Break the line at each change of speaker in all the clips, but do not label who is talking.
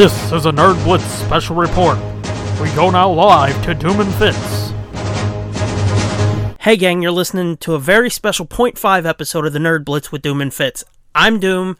This is a Nerd Blitz special report. We go now live to Doom and Fitz.
Hey gang, you're listening to a very special point five episode of the Nerd Blitz with Doom and Fitz. I'm Doom,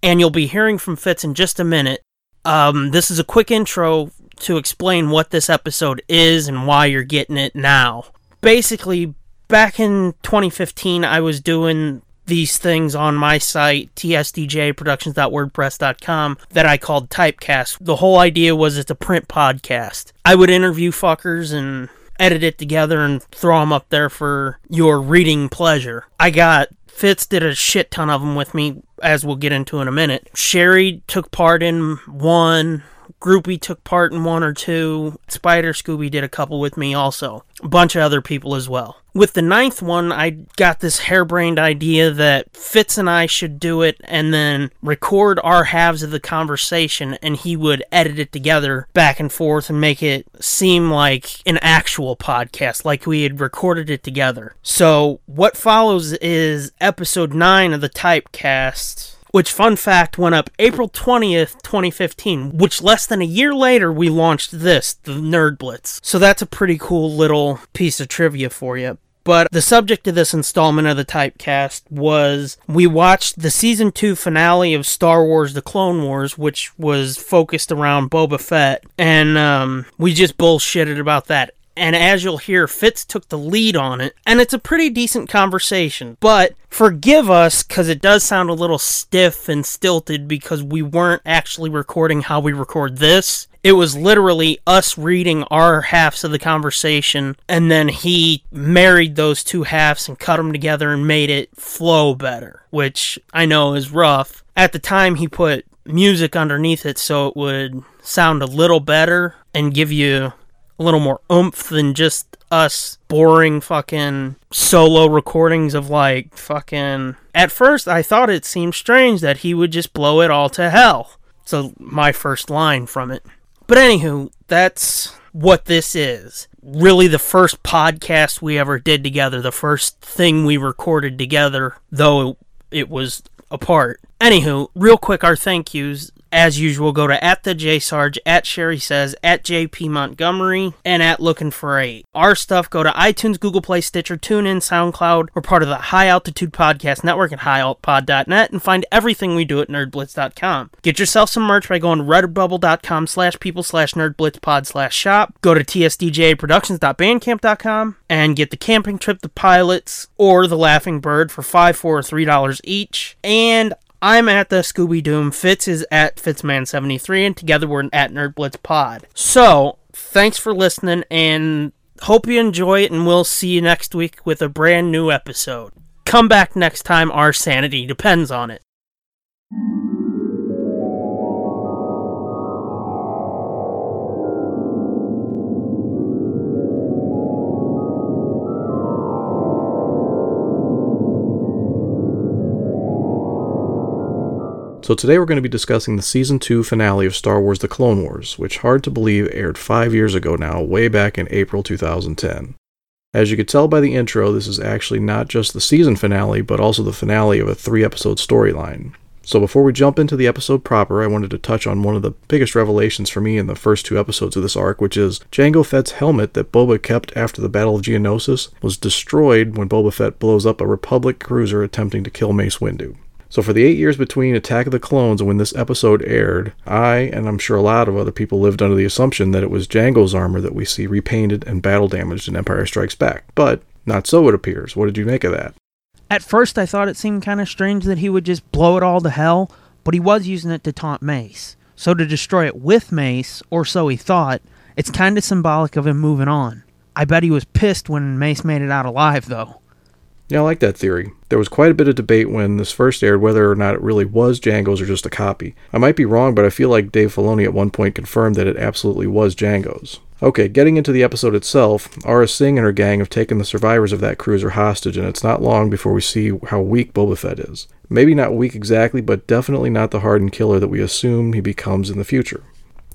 and you'll be hearing from Fitz in just a minute. Um, this is a quick intro to explain what this episode is and why you're getting it now. Basically, back in 2015, I was doing these things on my site, tsdjaproductions.wordpress.com, that I called Typecast. The whole idea was it's a print podcast. I would interview fuckers and edit it together and throw them up there for your reading pleasure. I got Fitz did a shit ton of them with me, as we'll get into in a minute. Sherry took part in one. Groupie took part in one or two. Spider Scooby did a couple with me also. A bunch of other people as well. With the ninth one, I got this harebrained idea that Fitz and I should do it and then record our halves of the conversation and he would edit it together back and forth and make it seem like an actual podcast, like we had recorded it together. So, what follows is episode 9 of the Typecast which fun fact went up April 20th, 2015, which less than a year later we launched this, the Nerd Blitz. So that's a pretty cool little piece of trivia for you. But the subject of this installment of the Typecast was we watched the season 2 finale of Star Wars The Clone Wars, which was focused around Boba Fett, and um, we just bullshitted about that and as you'll hear, Fitz took the lead on it, and it's a pretty decent conversation. But forgive us, because it does sound a little stiff and stilted because we weren't actually recording how we record this. It was literally us reading our halves of the conversation, and then he married those two halves and cut them together and made it flow better, which I know is rough. At the time, he put music underneath it so it would sound a little better and give you a little more oomph than just us boring fucking solo recordings of like fucking. At first, I thought it seemed strange that he would just blow it all to hell. So, my first line from it. But anywho, that's what this is. Really, the first podcast we ever did together, the first thing we recorded together, though it was apart. Anywho, real quick, our thank yous as usual, go to at the J Sarge, at Sherry Says, at JP Montgomery, and at Looking for Eight. Our stuff, go to iTunes, Google Play, Stitcher, TuneIn, SoundCloud. We're part of the High Altitude Podcast Network at highaltpod.net and find everything we do at nerdblitz.com. Get yourself some merch by going redbubble.com slash people slash nerdblitzpod slash shop. Go to tsdjaproductions.bandcamp.com and get the camping trip, the pilots, or the laughing bird for five, four, or three dollars each. And I'm at the Scooby Doom. Fitz is at Fitzman73, and together we're at Nerd Blitz Pod. So, thanks for listening, and hope you enjoy it, and we'll see you next week with a brand new episode. Come back next time, our sanity depends on it.
So today we're going to be discussing the season 2 finale of Star Wars The Clone Wars, which hard to believe aired 5 years ago now, way back in April 2010. As you could tell by the intro, this is actually not just the season finale, but also the finale of a 3 episode storyline. So before we jump into the episode proper, I wanted to touch on one of the biggest revelations for me in the first two episodes of this arc, which is Jango Fett's helmet that Boba kept after the Battle of Geonosis was destroyed when Boba Fett blows up a Republic cruiser attempting to kill Mace Windu. So, for the eight years between Attack of the Clones and when this episode aired, I, and I'm sure a lot of other people, lived under the assumption that it was Jango's armor that we see repainted and battle damaged in Empire Strikes Back. But not so, it appears. What did you make of that?
At first, I thought it seemed kind of strange that he would just blow it all to hell, but he was using it to taunt Mace. So, to destroy it with Mace, or so he thought, it's kind of symbolic of him moving on. I bet he was pissed when Mace made it out alive, though.
Yeah, I like that theory. There was quite a bit of debate when this first aired whether or not it really was Jango's or just a copy. I might be wrong, but I feel like Dave Filoni at one point confirmed that it absolutely was Jango's. Okay, getting into the episode itself, Aurra Sing and her gang have taken the survivors of that cruiser hostage, and it's not long before we see how weak Boba Fett is. Maybe not weak exactly, but definitely not the hardened killer that we assume he becomes in the future.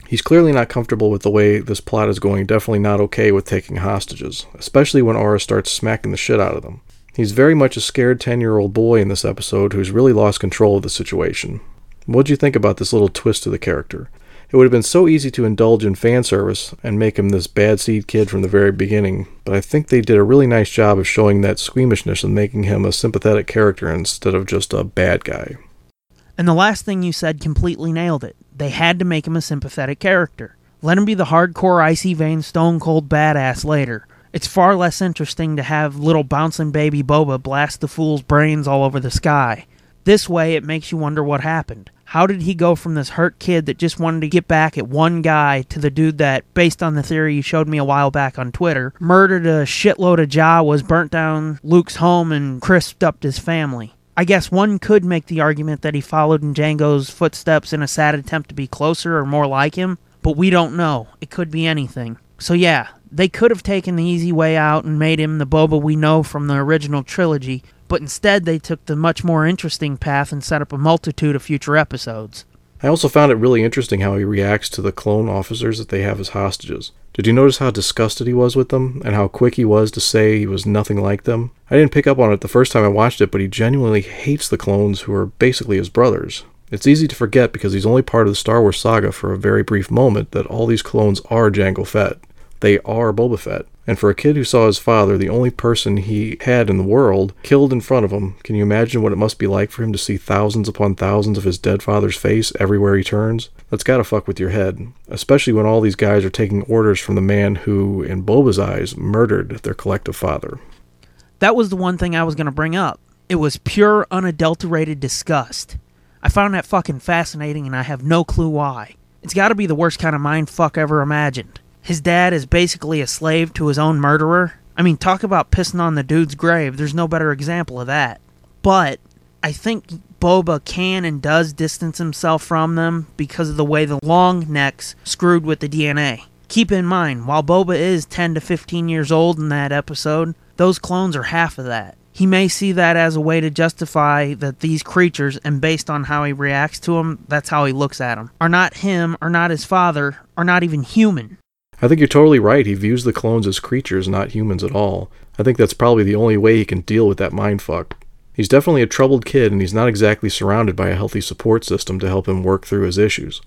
He's clearly not comfortable with the way this plot is going, definitely not okay with taking hostages, especially when Aurra starts smacking the shit out of them. He's very much a scared 10 year old boy in this episode who's really lost control of the situation. What'd you think about this little twist to the character? It would have been so easy to indulge in fan service and make him this bad seed kid from the very beginning, but I think they did a really nice job of showing that squeamishness and making him a sympathetic character instead of just a bad guy.
And the last thing you said completely nailed it. They had to make him a sympathetic character. Let him be the hardcore, icy vein, stone cold badass later. It's far less interesting to have little bouncing baby Boba blast the fool's brains all over the sky. This way, it makes you wonder what happened. How did he go from this hurt kid that just wanted to get back at one guy to the dude that, based on the theory you showed me a while back on Twitter, murdered a shitload of Jawas, burnt down Luke's home, and crisped up his family? I guess one could make the argument that he followed in Jango's footsteps in a sad attempt to be closer or more like him, but we don't know. It could be anything. So, yeah, they could have taken the easy way out and made him the Boba we know from the original trilogy, but instead they took the much more interesting path and set up a multitude of future episodes.
I also found it really interesting how he reacts to the clone officers that they have as hostages. Did you notice how disgusted he was with them, and how quick he was to say he was nothing like them? I didn't pick up on it the first time I watched it, but he genuinely hates the clones who are basically his brothers. It's easy to forget because he's only part of the Star Wars saga for a very brief moment that all these clones are Jango Fett. They are Boba Fett. And for a kid who saw his father, the only person he had in the world, killed in front of him, can you imagine what it must be like for him to see thousands upon thousands of his dead father's face everywhere he turns? That's gotta fuck with your head, especially when all these guys are taking orders from the man who, in Boba's eyes, murdered their collective father.
That was the one thing I was to bring up. It was pure, unadulterated disgust. I found that fucking fascinating, and I have no clue why. It's gotta be the worst kind of mind fuck ever imagined. His dad is basically a slave to his own murderer. I mean, talk about pissing on the dude's grave. There's no better example of that. But I think Boba can and does distance himself from them because of the way the long necks screwed with the DNA. Keep in mind, while Boba is 10 to 15 years old in that episode, those clones are half of that. He may see that as a way to justify that these creatures, and based on how he reacts to them, that's how he looks at them, are not him, are not his father, are not even human.
I think you're totally right. He views the clones as creatures, not humans at all. I think that's probably the only way he can deal with that mindfuck. He's definitely a troubled kid, and he's not exactly surrounded by a healthy support system to help him work through his issues.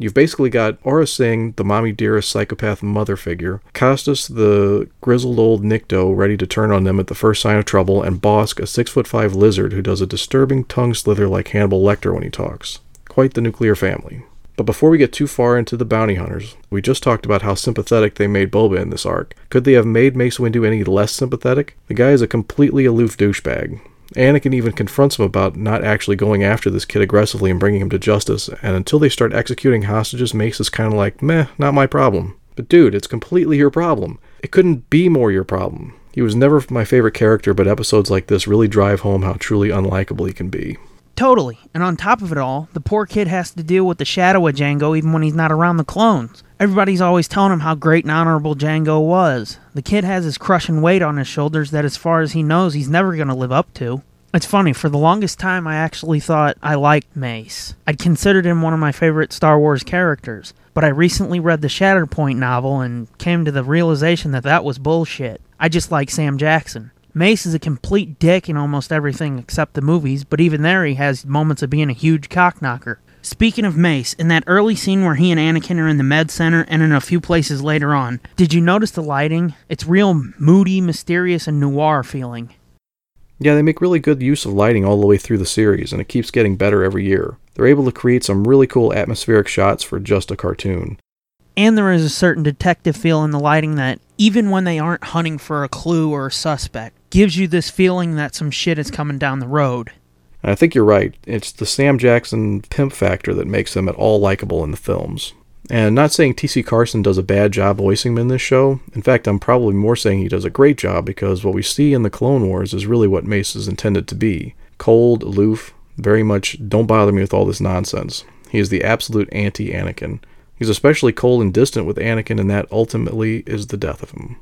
You've basically got Aurra Sing, the mommy dearest psychopath mother figure, Castas, the grizzled old Nikto, ready to turn on them at the first sign of trouble, and Bossk, a six foot five lizard who does a disturbing tongue slither like Hannibal Lecter when he talks. Quite the nuclear family. But before we get too far into the bounty hunters, we just talked about how sympathetic they made Boba in this arc. Could they have made Mace Windu any less sympathetic? The guy is a completely aloof douchebag. Anakin even confronts him about not actually going after this kid aggressively and bringing him to justice, and until they start executing hostages, Mace is kind of like, meh, not my problem. But dude, it's completely your problem. It couldn't be more your problem. He was never my favorite character, but episodes like this really drive home how truly unlikable he can be.
Totally. And on top of it all, the poor kid has to deal with the shadow of Jango even when he's not around the clones. Everybody's always telling him how great and honorable Jango was. The kid has his crushing weight on his shoulders that, as far as he knows, he's never going to live up to. It's funny, for the longest time, I actually thought I liked Mace. I'd considered him one of my favorite Star Wars characters, but I recently read the Shatterpoint novel and came to the realization that that was bullshit. I just like Sam Jackson. Mace is a complete dick in almost everything except the movies, but even there he has moments of being a huge cockknocker. Speaking of Mace, in that early scene where he and Anakin are in the med center and in a few places later on, did you notice the lighting? It's real moody, mysterious, and noir feeling.
Yeah, they make really good use of lighting all the way through the series, and it keeps getting better every year. They're able to create some really cool atmospheric shots for just a cartoon.
And there is a certain detective feel in the lighting that, even when they aren't hunting for a clue or a suspect, gives you this feeling that some shit is coming down the road.
And I think you're right. It's the Sam Jackson pimp factor that makes them at all likable in the films. And not saying T.C. Carson does a bad job voicing him in this show. In fact, I'm probably more saying he does a great job because what we see in the Clone Wars is really what Mace is intended to be cold, aloof, very much don't bother me with all this nonsense. He is the absolute anti Anakin. He's especially cold and distant with Anakin, and that ultimately is the death of him.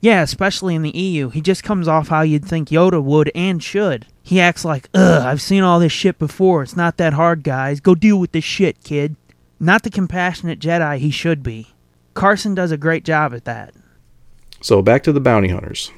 Yeah, especially in the EU. He just comes off how you'd think Yoda would and should. He acts like, ugh, I've seen all this shit before. It's not that hard, guys. Go deal with this shit, kid. Not the compassionate Jedi he should be. Carson does a great job at that.
So back to the bounty hunters.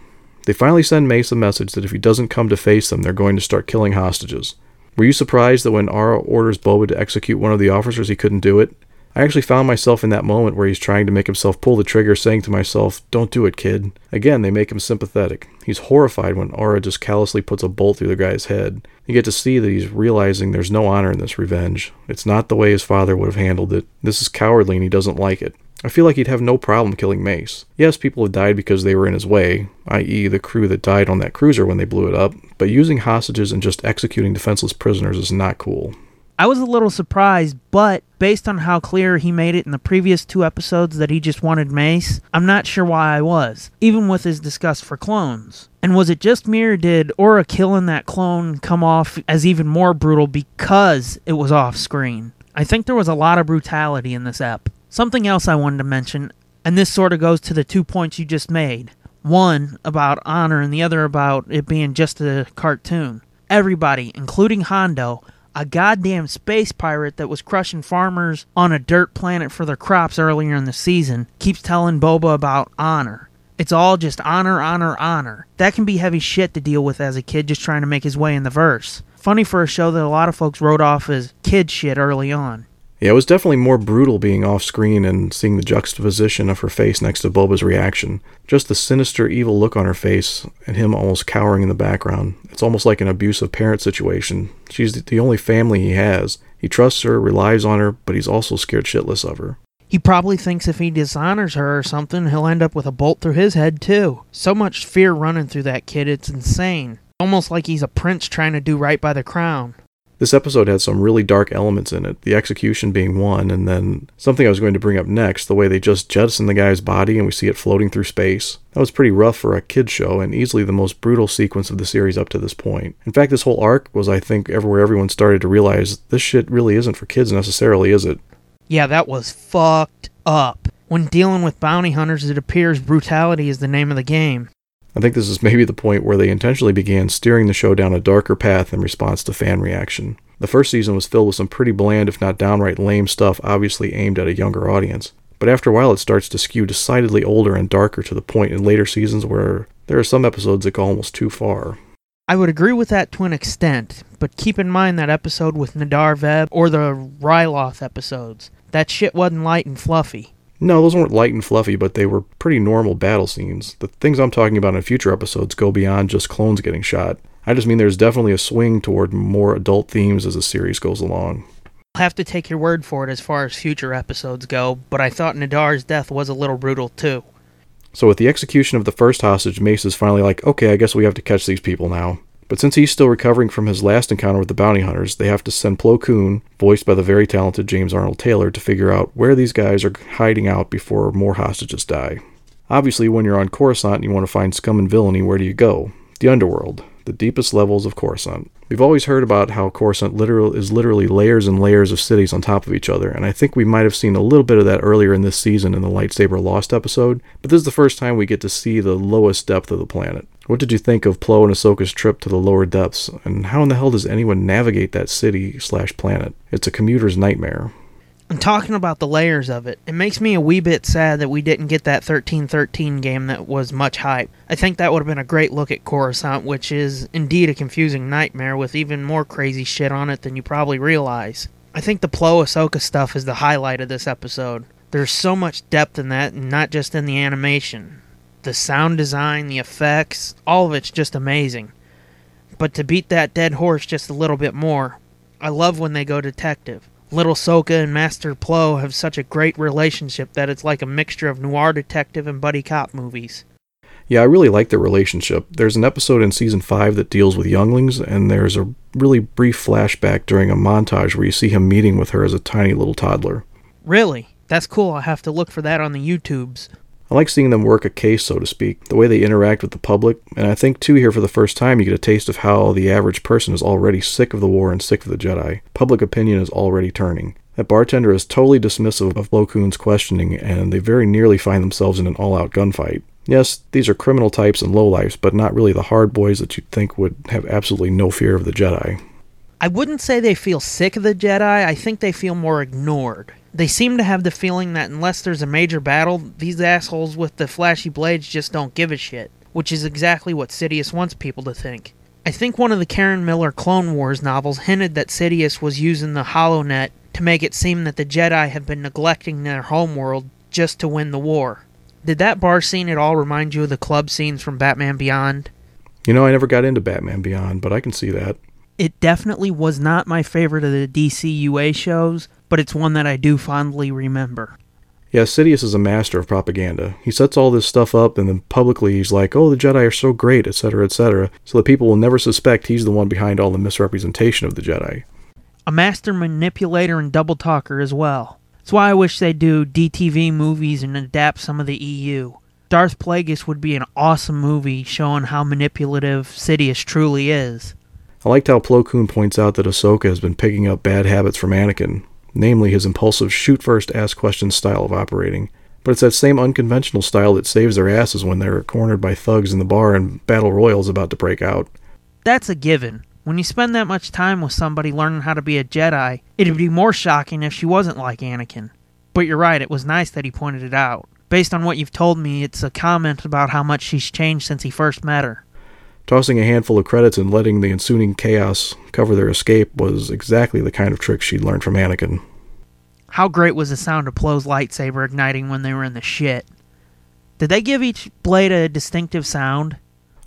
They finally send Mace a message that if he doesn't come to face them, they're going to start killing hostages. Were you surprised that when Aurra orders Boba to execute one of the officers, he couldn't do it? I actually found myself in that moment where he's trying to make himself pull the trigger, saying to myself, Don't do it, kid. Again, they make him sympathetic. He's horrified when Aurra just callously puts a bolt through the guy's head. You get to see that he's realizing there's no honor in this revenge. It's not the way his father would have handled it. This is cowardly and he doesn't like it. I feel like he'd have no problem killing Mace. Yes, people have died because they were in his way, i.e., the crew that died on that cruiser when they blew it up, but using hostages and just executing defenseless prisoners is not cool.
I was a little surprised, but based on how clear he made it in the previous two episodes that he just wanted Mace, I'm not sure why I was, even with his disgust for clones. And was it just me or did Aurra killing that clone come off as even more brutal because it was off screen? I think there was a lot of brutality in this ep. Something else I wanted to mention, and this sort of goes to the two points you just made. One about honor and the other about it being just a cartoon. Everybody, including Hondo, a goddamn space pirate that was crushing farmers on a dirt planet for their crops earlier in the season, keeps telling Boba about honor. It's all just honor, honor, honor. That can be heavy shit to deal with as a kid just trying to make his way in the verse. Funny for a show that a lot of folks wrote off as kid shit early on.
Yeah, it was definitely more brutal being off screen and seeing the juxtaposition of her face next to Boba's reaction. Just the sinister, evil look on her face and him almost cowering in the background. It's almost like an abusive parent situation. She's the only family he has. He trusts her, relies on her, but he's also scared shitless of her.
He probably thinks if he dishonors her or something, he'll end up with a bolt through his head, too. So much fear running through that kid, it's insane. Almost like he's a prince trying to do right by the crown.
This episode had some really dark elements in it, the execution being one, and then something I was going to bring up next, the way they just jettison the guy's body and we see it floating through space. That was pretty rough for a kid's show and easily the most brutal sequence of the series up to this point. In fact, this whole arc was, I think, everywhere everyone started to realize this shit really isn't for kids necessarily, is it?
Yeah, that was fucked up. When dealing with bounty hunters, it appears brutality is the name of the game.
I think this is maybe the point where they intentionally began steering the show down a darker path in response to fan reaction. The first season was filled with some pretty bland, if not downright lame stuff, obviously aimed at a younger audience. But after a while, it starts to skew decidedly older and darker to the point in later seasons where there are some episodes that go almost too far.
I would agree with that to an extent, but keep in mind that episode with Nahdar Vebb or the Ryloth episodes. That shit wasn't light and fluffy.
No, those weren't light and fluffy, but they were pretty normal battle scenes. The things I'm talking about in future episodes go beyond just clones getting shot. I just mean there's definitely a swing toward more adult themes as the series goes along.
I'll have to take your word for it as far as future episodes go, but I thought Nahdar's death was a little brutal too.
So, with the execution of the first hostage, Mace is finally like, okay, I guess we have to catch these people now. But since he's still recovering from his last encounter with the bounty hunters, they have to send Plo Koon, voiced by the very talented James Arnold Taylor, to figure out where these guys are hiding out before more hostages die. Obviously, when you're on Coruscant and you want to find scum and villainy, where do you go? The underworld, the deepest levels of Coruscant. We've always heard about how Coruscant literal is literally layers and layers of cities on top of each other, and I think we might have seen a little bit of that earlier in this season in the Lightsaber Lost episode, but this is the first time we get to see the lowest depth of the planet. What did you think of Plo and Ahsoka's trip to the lower depths, and how in the hell does anyone navigate that city slash planet? It's a commuter's nightmare.
And talking about the layers of it, it makes me a wee bit sad that we didn't get that 1313 game that was much hype. I think that would have been a great look at Coruscant, which is indeed a confusing nightmare with even more crazy shit on it than you probably realize. I think the Plo Ahsoka stuff is the highlight of this episode. There's so much depth in that, and not just in the animation. The sound design, the effects, all of it's just amazing. But to beat that dead horse just a little bit more, I love when they go detective. Little Soka and Master Plo have such a great relationship that it's like a mixture of noir detective and buddy cop movies.
Yeah, I really like their relationship. There's an episode in season 5 that deals with younglings, and there's a really brief flashback during a montage where you see him meeting with her as a tiny little toddler.
Really? That's cool. I'll have to look for that on the YouTubes.
I like seeing them work a case, so to speak, the way they interact with the public, and I think too here for the first time you get a taste of how the average person is already sick of the war and sick of the Jedi. Public opinion is already turning. That bartender is totally dismissive of Plo Koon's questioning, and they very nearly find themselves in an all-out gunfight. Yes, these are criminal types and lowlifes, but not really the hard boys that you'd think would have absolutely no fear of the Jedi.
I wouldn't say they feel sick of the Jedi, I think they feel more ignored. They seem to have the feeling that unless there's a major battle, these assholes with the flashy blades just don't give a shit, which is exactly what Sidious wants people to think. I think one of the Karen Miller Clone Wars novels hinted that Sidious was using the HoloNet to make it seem that the Jedi have been neglecting their homeworld just to win the war. Did that bar scene at all remind you of the club scenes from Batman Beyond?
You know, I never got into Batman Beyond, but I can see that.
It definitely was not my favorite of the DCUA shows, but it's one that I do fondly remember.
Yeah, Sidious is a master of propaganda. He sets all this stuff up and then publicly he's like, oh, the Jedi are so great, etc., etc., so that people will never suspect he's the one behind all the misrepresentation of the Jedi.
A master manipulator and double talker as well. That's why I wish they'd do DTV movies and adapt some of the EU. Darth Plagueis would be an awesome movie showing how manipulative Sidious truly is.
I liked how Plo Koon points out that Ahsoka has been picking up bad habits from Anakin, namely his impulsive shoot first, ask questions style of operating. But it's that same unconventional style that saves their asses when they're cornered by thugs in the bar and battle royals about to break out.
That's a given. When you spend that much time with somebody learning how to be a Jedi, it'd be more shocking if she wasn't like Anakin. But you're right, it was nice that he pointed it out. Based on what you've told me, it's a comment about how much she's changed since he first met her.
Tossing a handful of credits and letting the ensuing chaos cover their escape was exactly the kind of trick she'd learned from Anakin.
How great was the sound of Plo's lightsaber igniting when they were in the shit? Did they give each blade a distinctive sound?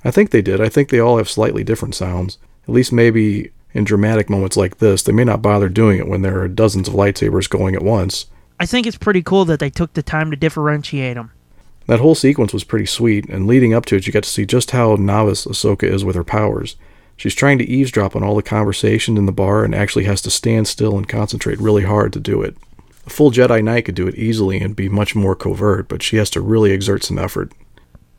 I think they did. I think they all have slightly different sounds. At least maybe in dramatic moments like this, they may not bother doing it when there are dozens of lightsabers going at once.
I think it's pretty cool that they took the time to differentiate them.
That whole sequence was pretty sweet, and leading up to it, you got to see just how novice Ahsoka is with her powers. She's trying to eavesdrop on all the conversation in the bar and actually has to stand still and concentrate really hard to do it. A full Jedi Knight could do it easily and be much more covert, but she has to really exert some effort.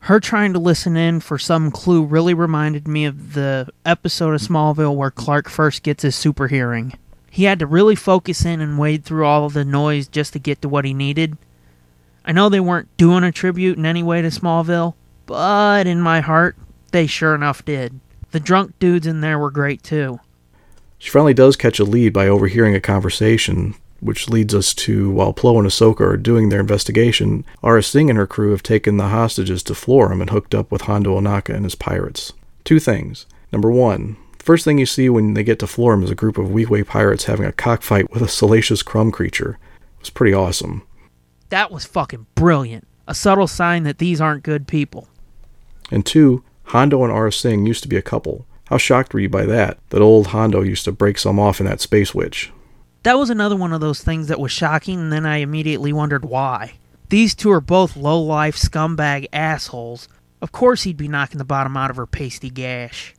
Her trying to listen in for some clue really reminded me of the episode of Smallville where Clark first gets his super hearing. He had to really focus in and wade through all of the noise just to get to what he needed. I know they weren't doing a tribute in any way to Smallville, but in my heart, they sure enough did. The drunk dudes in there were great too.
She finally does catch a lead by overhearing a conversation, which leads us to while Plo and Ahsoka are doing their investigation, Aurra Sing and her crew have taken the hostages to Florrum and hooked up with Hondo Ohnaka and his pirates. Two things. Number one, first thing you see when they get to Florrum is a group of Weequay pirates having a cockfight with a salacious crumb creature. It was pretty awesome.
That was fucking brilliant. A subtle sign that these aren't good people.
And two, Hondo and Aurra Sing used to be a couple. How shocked were you by that? That old Hondo used to break some off in that Space Witch.
That was another one of those things that was shocking, and then I immediately wondered why. These two are both low life scumbag assholes. Of course, he'd be knocking the bottom out of her pasty gash.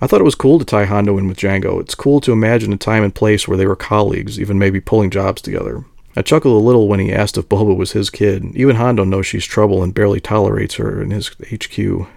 I thought it was cool to tie Hondo in with Jango. It's cool to imagine a time and place where they were colleagues, even maybe pulling jobs together. I chuckled a little when he asked if Boba was his kid. Even Hondo knows she's trouble and barely tolerates her in his HQ.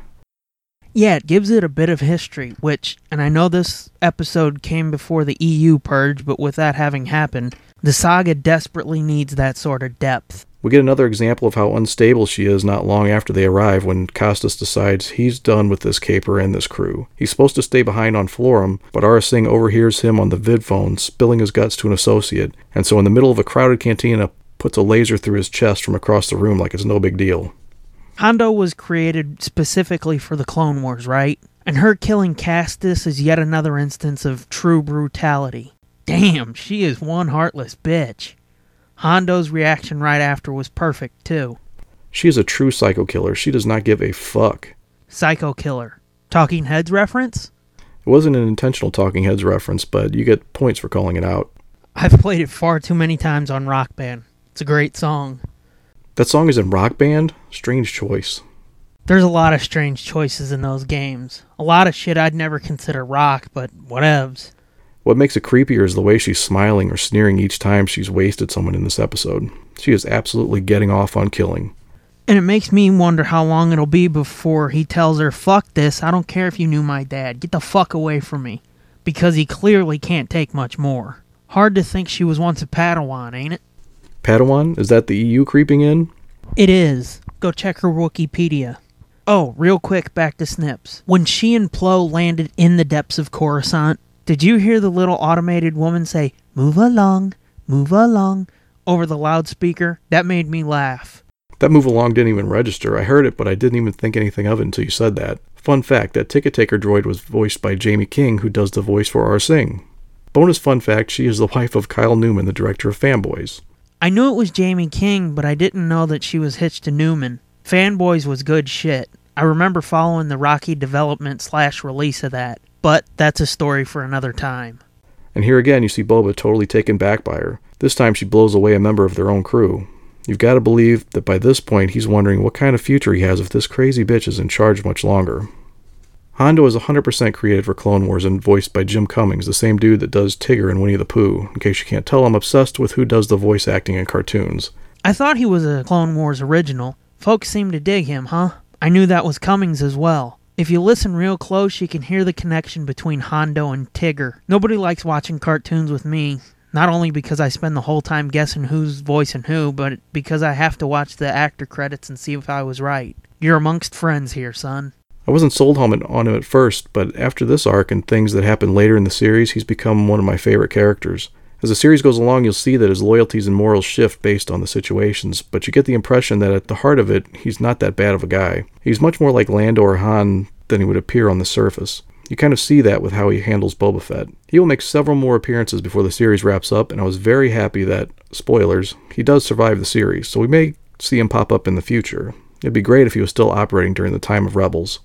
Yeah, it gives it a bit of history, which, and I know this episode came before the EU purge, but with that having happened, the saga desperately needs that sort of depth.
We get another example of how unstable she is not long after they arrive when Castas decides he's done with this caper and this crew. He's supposed to stay behind on Florrum, but Aurra Sing overhears him on the vidphone spilling his guts to an associate, and so in the middle of a crowded cantina puts a laser through his chest from across the room like it's no big deal.
Hondo was created specifically for the Clone Wars, right? And her killing Castas is yet another instance of true brutality. Damn, she is one heartless bitch. Hondo's reaction right after was perfect, too.
She is a true psycho killer. She does not give a fuck.
Psycho Killer. Talking Heads reference?
It wasn't an intentional Talking Heads reference, but you get points for calling it out.
I've played it far too many times on Rock Band. It's a great song.
That song is in Rock Band? Strange choice.
There's a lot of strange choices in those games. A lot of shit I'd never consider rock, but whatevs.
What makes it creepier is the way she's smiling or sneering each time she's wasted someone in this episode. She is absolutely getting off on killing.
And it makes me wonder how long it'll be before he tells her, fuck this, I don't care if you knew my dad, get the fuck away from me. Because he clearly can't take much more. Hard to think she was once a Padawan, ain't it?
Padawan? Is that the EU creeping in?
It is. Go check her Wikipedia. Oh, real quick, back to Snips. When she and Plo landed in the depths of Coruscant, did you hear the little automated woman say, Move along, move along, over the loudspeaker? That made me laugh.
That move along didn't even register. I heard it, but I didn't even think anything of it until you said that. Fun fact that ticket taker droid was voiced by Jaime King, who does the voice for Aurra Sing. Bonus fun fact she is the wife of Kyle Newman, the director of Fanboys.
I knew it was Jaime King, but I didn't know that she was hitched to Newman. Fanboys was good shit. I remember following the rocky development slash release of that, but that's a story for another time.
And here again, you see Boba totally taken back by her. This time she blows away a member of their own crew. You've got to believe that by this point he's wondering what kind of future he has if this crazy bitch is in charge much longer. Hondo is 100% created for Clone Wars and voiced by Jim Cummings, the same dude that does Tigger and Winnie the Pooh. In case you can't tell, I'm obsessed with who does the voice acting in cartoons.
I thought he was a Clone Wars original. Folks seem to dig him, huh? I knew that was Cummings as well. If you listen real close, you can hear the connection between Hondo and Tigger. Nobody likes watching cartoons with me, not only because I spend the whole time guessing who's voicing who, but because I have to watch the actor credits and see if I was right. You're amongst friends here, son.
I wasn't sold on him, on him at first, but after this arc and things that happen later in the series, he's become one of my favorite characters. As the series goes along, you'll see that his loyalties and morals shift based on the situations, but you get the impression that at the heart of it, he's not that bad of a guy. He's much more like Lando or Han than he would appear on the surface. You kind of see that with how he handles Boba Fett. He will make several more appearances before the series wraps up, and I was very happy that, spoilers, he does survive the series, so we may see him pop up in the future. It'd be great if he was still operating during the time of Rebels.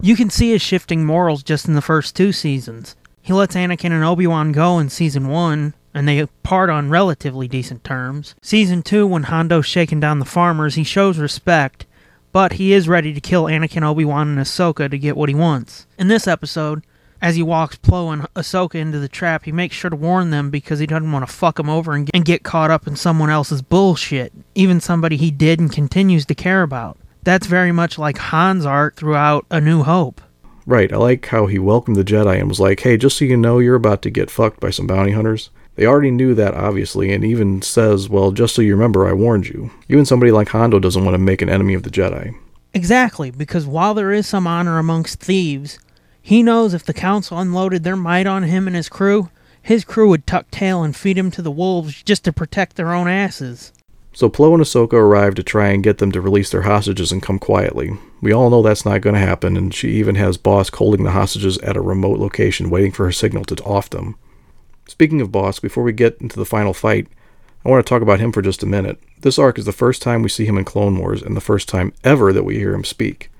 You can see his shifting morals just in the first two seasons. He lets Anakin and Obi Wan go in season one, and they part on relatively decent terms. Season 2, when Hondo's shaking down the farmers, he shows respect, but he is ready to kill Anakin, Obi Wan, and Ahsoka to get what he wants. In this episode, as he walks Plo and Ahsoka into the trap, he makes sure to warn them because he doesn't want to fuck them over and get caught up in someone else's bullshit, even somebody he did and continues to care about. That's very much like Han's art throughout A New Hope.
Right, I like how he welcomed the Jedi and was like, hey, just so you know, you're about to get fucked by some bounty hunters. They already knew that, obviously, and even says, well, just so you remember, I warned you. Even somebody like Hondo doesn't want to make an enemy of the Jedi.
Exactly, because while there is some honor amongst thieves, he knows if the Council unloaded their might on him and his crew, his crew would tuck tail and feed him to the wolves just to protect their own asses.
So Plo and Ahsoka arrive to try and get them to release their hostages and come quietly. We all know that's not going to happen, and she even has Bossk holding the hostages at a remote location waiting for her signal to off them. Speaking of Bossk, before we get into the final fight, I want to talk about him for just a minute. This arc is the first time we see him in Clone Wars, and the first time ever that we hear him speak.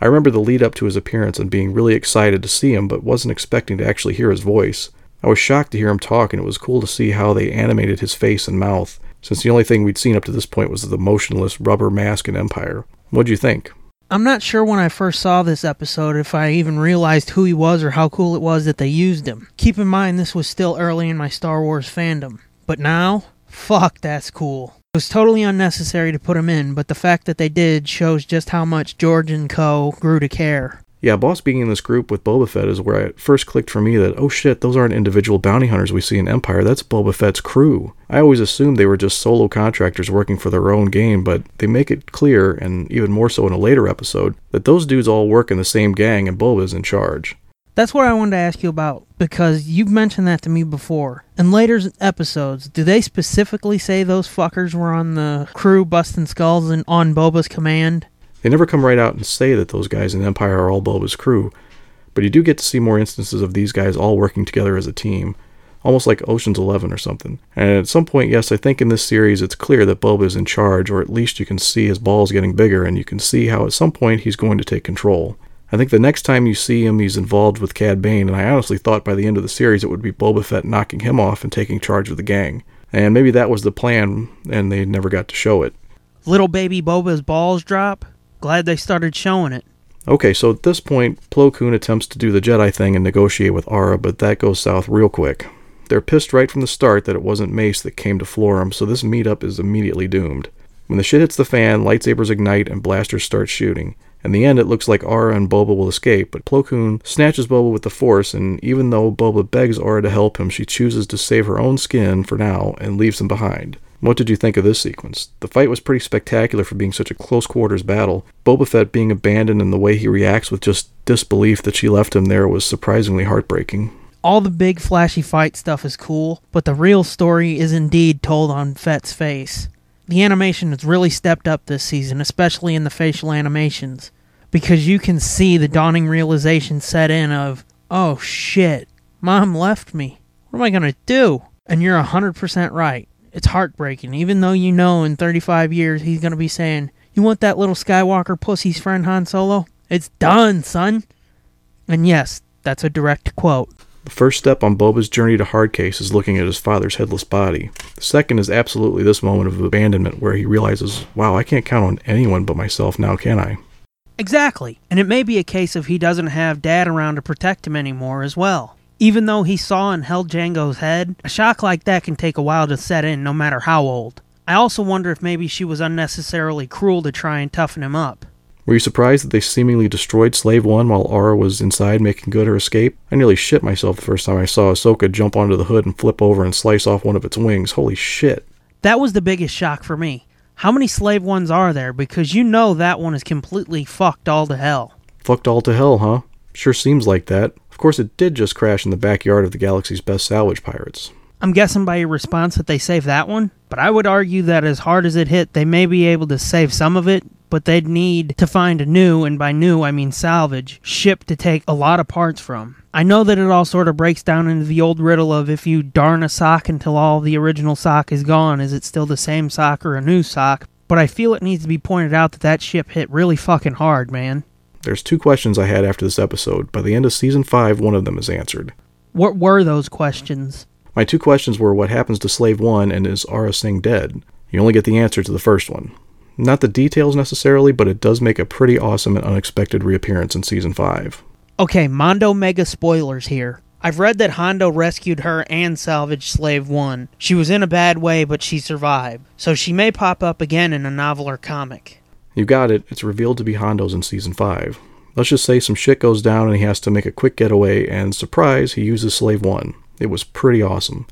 I remember the lead up to his appearance and being really excited to see him, but wasn't expecting to actually hear his voice. I was shocked to hear him talk, and it was cool to see how they animated his face and mouth, since the only thing we'd seen up to this point was the motionless rubber mask in Empire. What'd you think?
I'm not sure when I first saw this episode if I even realized who he was or how cool it was that they used him. Keep in mind, this was still early in my Star Wars fandom. But now, fuck, that's cool. It was totally unnecessary to put him in, but the fact that they did shows just how much George and Co. grew to care.
Yeah, Bossk being in this group with Boba Fett is where it first clicked for me that, oh shit, those aren't individual bounty hunters we see in Empire, that's Boba Fett's crew. I always assumed they were just solo contractors working for their own game, but they make it clear, and even more so in a later episode, that those dudes all work in the same gang and Boba's in charge.
That's what I wanted to ask you about because you've mentioned that to me before. In later episodes, do they specifically say those fuckers were on the crew busting skulls and on Boba's command?
They never come right out and say that those guys in Empire are all Boba's crew, but you do get to see more instances of these guys all working together as a team, almost like Ocean's Eleven or something. And at some point, yes, I think in this series it's clear that Boba is in charge, or at least you can see his balls getting bigger, and you can see how at some point he's going to take control. I think the next time you see him, he's involved with Cad Bane, and I honestly thought by the end of the series it would be Boba Fett knocking him off and taking charge of the gang. And maybe that was the plan, and they never got to show it.
Little baby Boba's balls drop? Glad they started showing it.
Okay, so at this point, Plo Koon attempts to do the Jedi thing and negotiate with Aurra, but that goes south real quick. They're pissed right from the start that it wasn't Mace that came to Florrum, so this meetup is immediately doomed. When the shit hits the fan, lightsabers ignite and blasters start shooting. In the end, it looks like Aurra and Boba will escape, but Plo Koon snatches Boba with the Force, and even though Boba begs Aurra to help him, she chooses to save her own skin for now and leaves him behind. What did you think of this sequence? The fight was pretty spectacular for being such a close quarters battle. Boba Fett being abandoned and the way he reacts with just disbelief that she left him there was surprisingly heartbreaking.
All the big flashy fight stuff is cool, but the real story is indeed told on Fett's face. The animation has really stepped up this season, especially in the facial animations, because you can see the dawning realization set in of, oh shit, mom left me. What am I to do? And you're 100% right. It's heartbreaking, even though you know in 35 years he's going to be saying, You want that little Skywalker pussy's friend Han Solo? It's done, son. And yes, that's a direct quote.
The first step on Boba's journey to Hardcase is looking at his father's headless body. The second is absolutely this moment of abandonment where he realizes, wow, I can't count on anyone but myself now, can I?
Exactly. And it may be a case of he doesn't have dad around to protect him anymore as well. Even though he saw and held Jango's head, a shock like that can take a while to set in no matter how old. I also wonder if maybe she was unnecessarily cruel to try and toughen him up.
Were you surprised that they seemingly destroyed Slave One while Aurra was inside making good her escape? I nearly shit myself the first time I saw Ahsoka jump onto the hood and flip over and slice off one of its wings. Holy shit.
That was the biggest shock for me. How many Slave Ones are there? Because you know that one is completely fucked all to hell.
Fucked all to hell, huh? Sure seems like that. Of course, it did just crash in the backyard of the galaxy's best salvage pirates.
I'm guessing by your response that they saved that one, but I would argue that as hard as it hit, they may be able to save some of it, but they'd need to find a new, and by new I mean salvage, ship to take a lot of parts from. I know that it all sort of breaks down into the old riddle of if you darn a sock until all the original sock is gone, is it still the same sock or a new sock? But I feel it needs to be pointed out that that ship hit really fucking hard, man.
There's two questions I had after this episode. By the end of season 5, one of them is answered.
What were those questions?
My two questions were what happens to Slave 1 and is Aurra Sing dead? You only get the answer to the first one. Not the details necessarily, but it does make a pretty awesome and unexpected reappearance in season 5.
Okay, Mondo mega spoilers here. I've read that Hondo rescued her and salvaged Slave 1. She was in a bad way, but she survived. So she may pop up again in a novel or comic.
You got it, it's revealed to be Hondo's in season 5. Let's just say some shit goes down and he has to make a quick getaway, and surprise, he uses Slave 1. It was pretty awesome.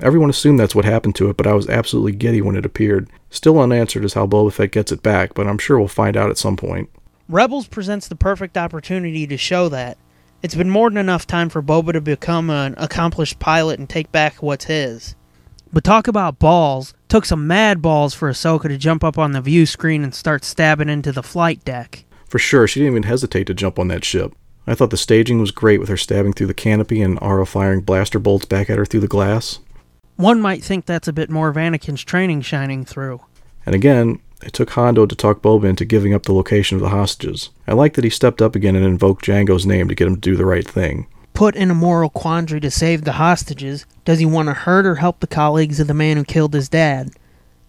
Everyone assumed that's what happened to it, but I was absolutely giddy when it appeared. Still unanswered is how Boba Fett gets it back, but I'm sure we'll find out at some point.
Rebels presents the perfect opportunity to show that. It's been more than enough time for Boba to become an accomplished pilot and take back what's his. But talk about balls. Took some mad balls for Ahsoka to jump up on the view screen and start stabbing into the flight deck.
For sure, she didn't even hesitate to jump on that ship. I thought the staging was great with her stabbing through the canopy and Aurra firing blaster bolts back at her through the glass.
One might think that's a bit more of Anakin's training shining through.
And again, it took Hondo to talk Boba into giving up the location of the hostages. I like that he stepped up again and invoked Jango's name to get him to do the right thing.
Put in a moral quandary to save the hostages, does he want to hurt or help the colleagues of the man who killed his dad?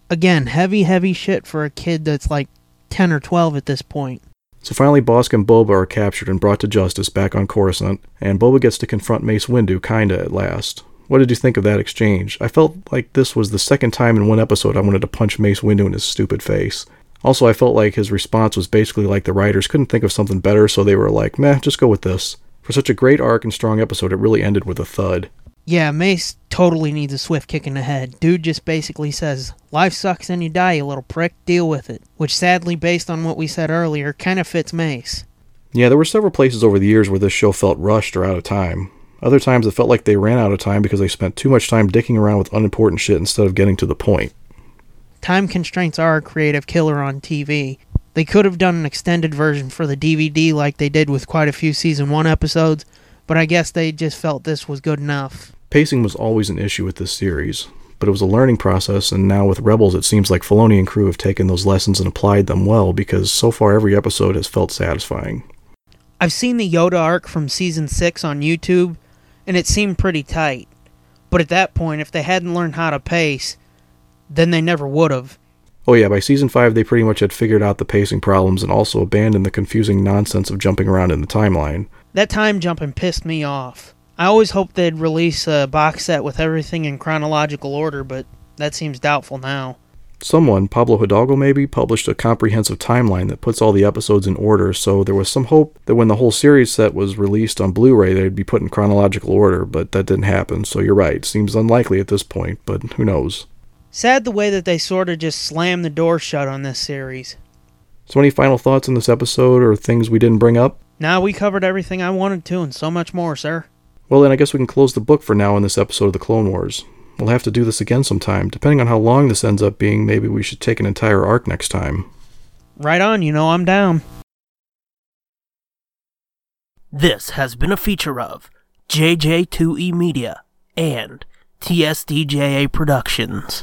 Again, heavy, heavy shit for a kid that's like 10 or 12 at this point.
So finally, Bossk and Boba are captured and brought to justice back on Coruscant, and Boba gets to confront Mace Windu kinda at last. What did you think of that exchange? I felt like this was the second time in one episode I wanted to punch Mace Windu in his stupid face. Also, I felt like his response was basically like the writers couldn't think of something better, so they were like, meh, just go with this. For such a great arc and strong episode, it really ended with a thud.
Yeah, Mace totally needs a swift kick in the head. Dude just basically says, Life sucks and you die, you little prick, deal with it. Which, sadly, based on what we said earlier, kind of fits Mace.
Yeah, there were several places over the years where this show felt rushed or out of time. Other times it felt like they ran out of time because they spent too much time dicking around with unimportant shit instead of getting to the point.
Time constraints are a creative killer on TV. They could have done an extended version for the DVD like they did with quite a few season 1 episodes, but I guess they just felt this was good enough.
Pacing was always an issue with this series, but it was a learning process, and now with Rebels, it seems like Filoni and crew have taken those lessons and applied them well because so far every episode has felt satisfying.
I've seen the Yoda arc from season 6 on YouTube, and it seemed pretty tight. But at that point, if they hadn't learned how to pace, then they never would have.
Oh, yeah, by season 5, they pretty much had figured out the pacing problems and also abandoned the confusing nonsense of jumping around in the timeline.
That time jumping pissed me off. I always hoped they'd release a box set with everything in chronological order, but that seems doubtful now.
Someone, Pablo Hidalgo maybe, published a comprehensive timeline that puts all the episodes in order, so there was some hope that when the whole series set was released on Blu ray, they'd be put in chronological order, but that didn't happen, so you're right. Seems unlikely at this point, but who knows.
Sad the way that they sort of just slammed the door shut on this series.
So, any final thoughts on this episode or things we didn't bring up?
Now we covered everything I wanted to and so much more, sir.
Well, then I guess we can close the book for now on this episode of the Clone Wars. We'll have to do this again sometime. Depending on how long this ends up being, maybe we should take an entire arc next time.
Right on, you know I'm down.
This has been a feature of JJ2E Media
and TSDJA Productions.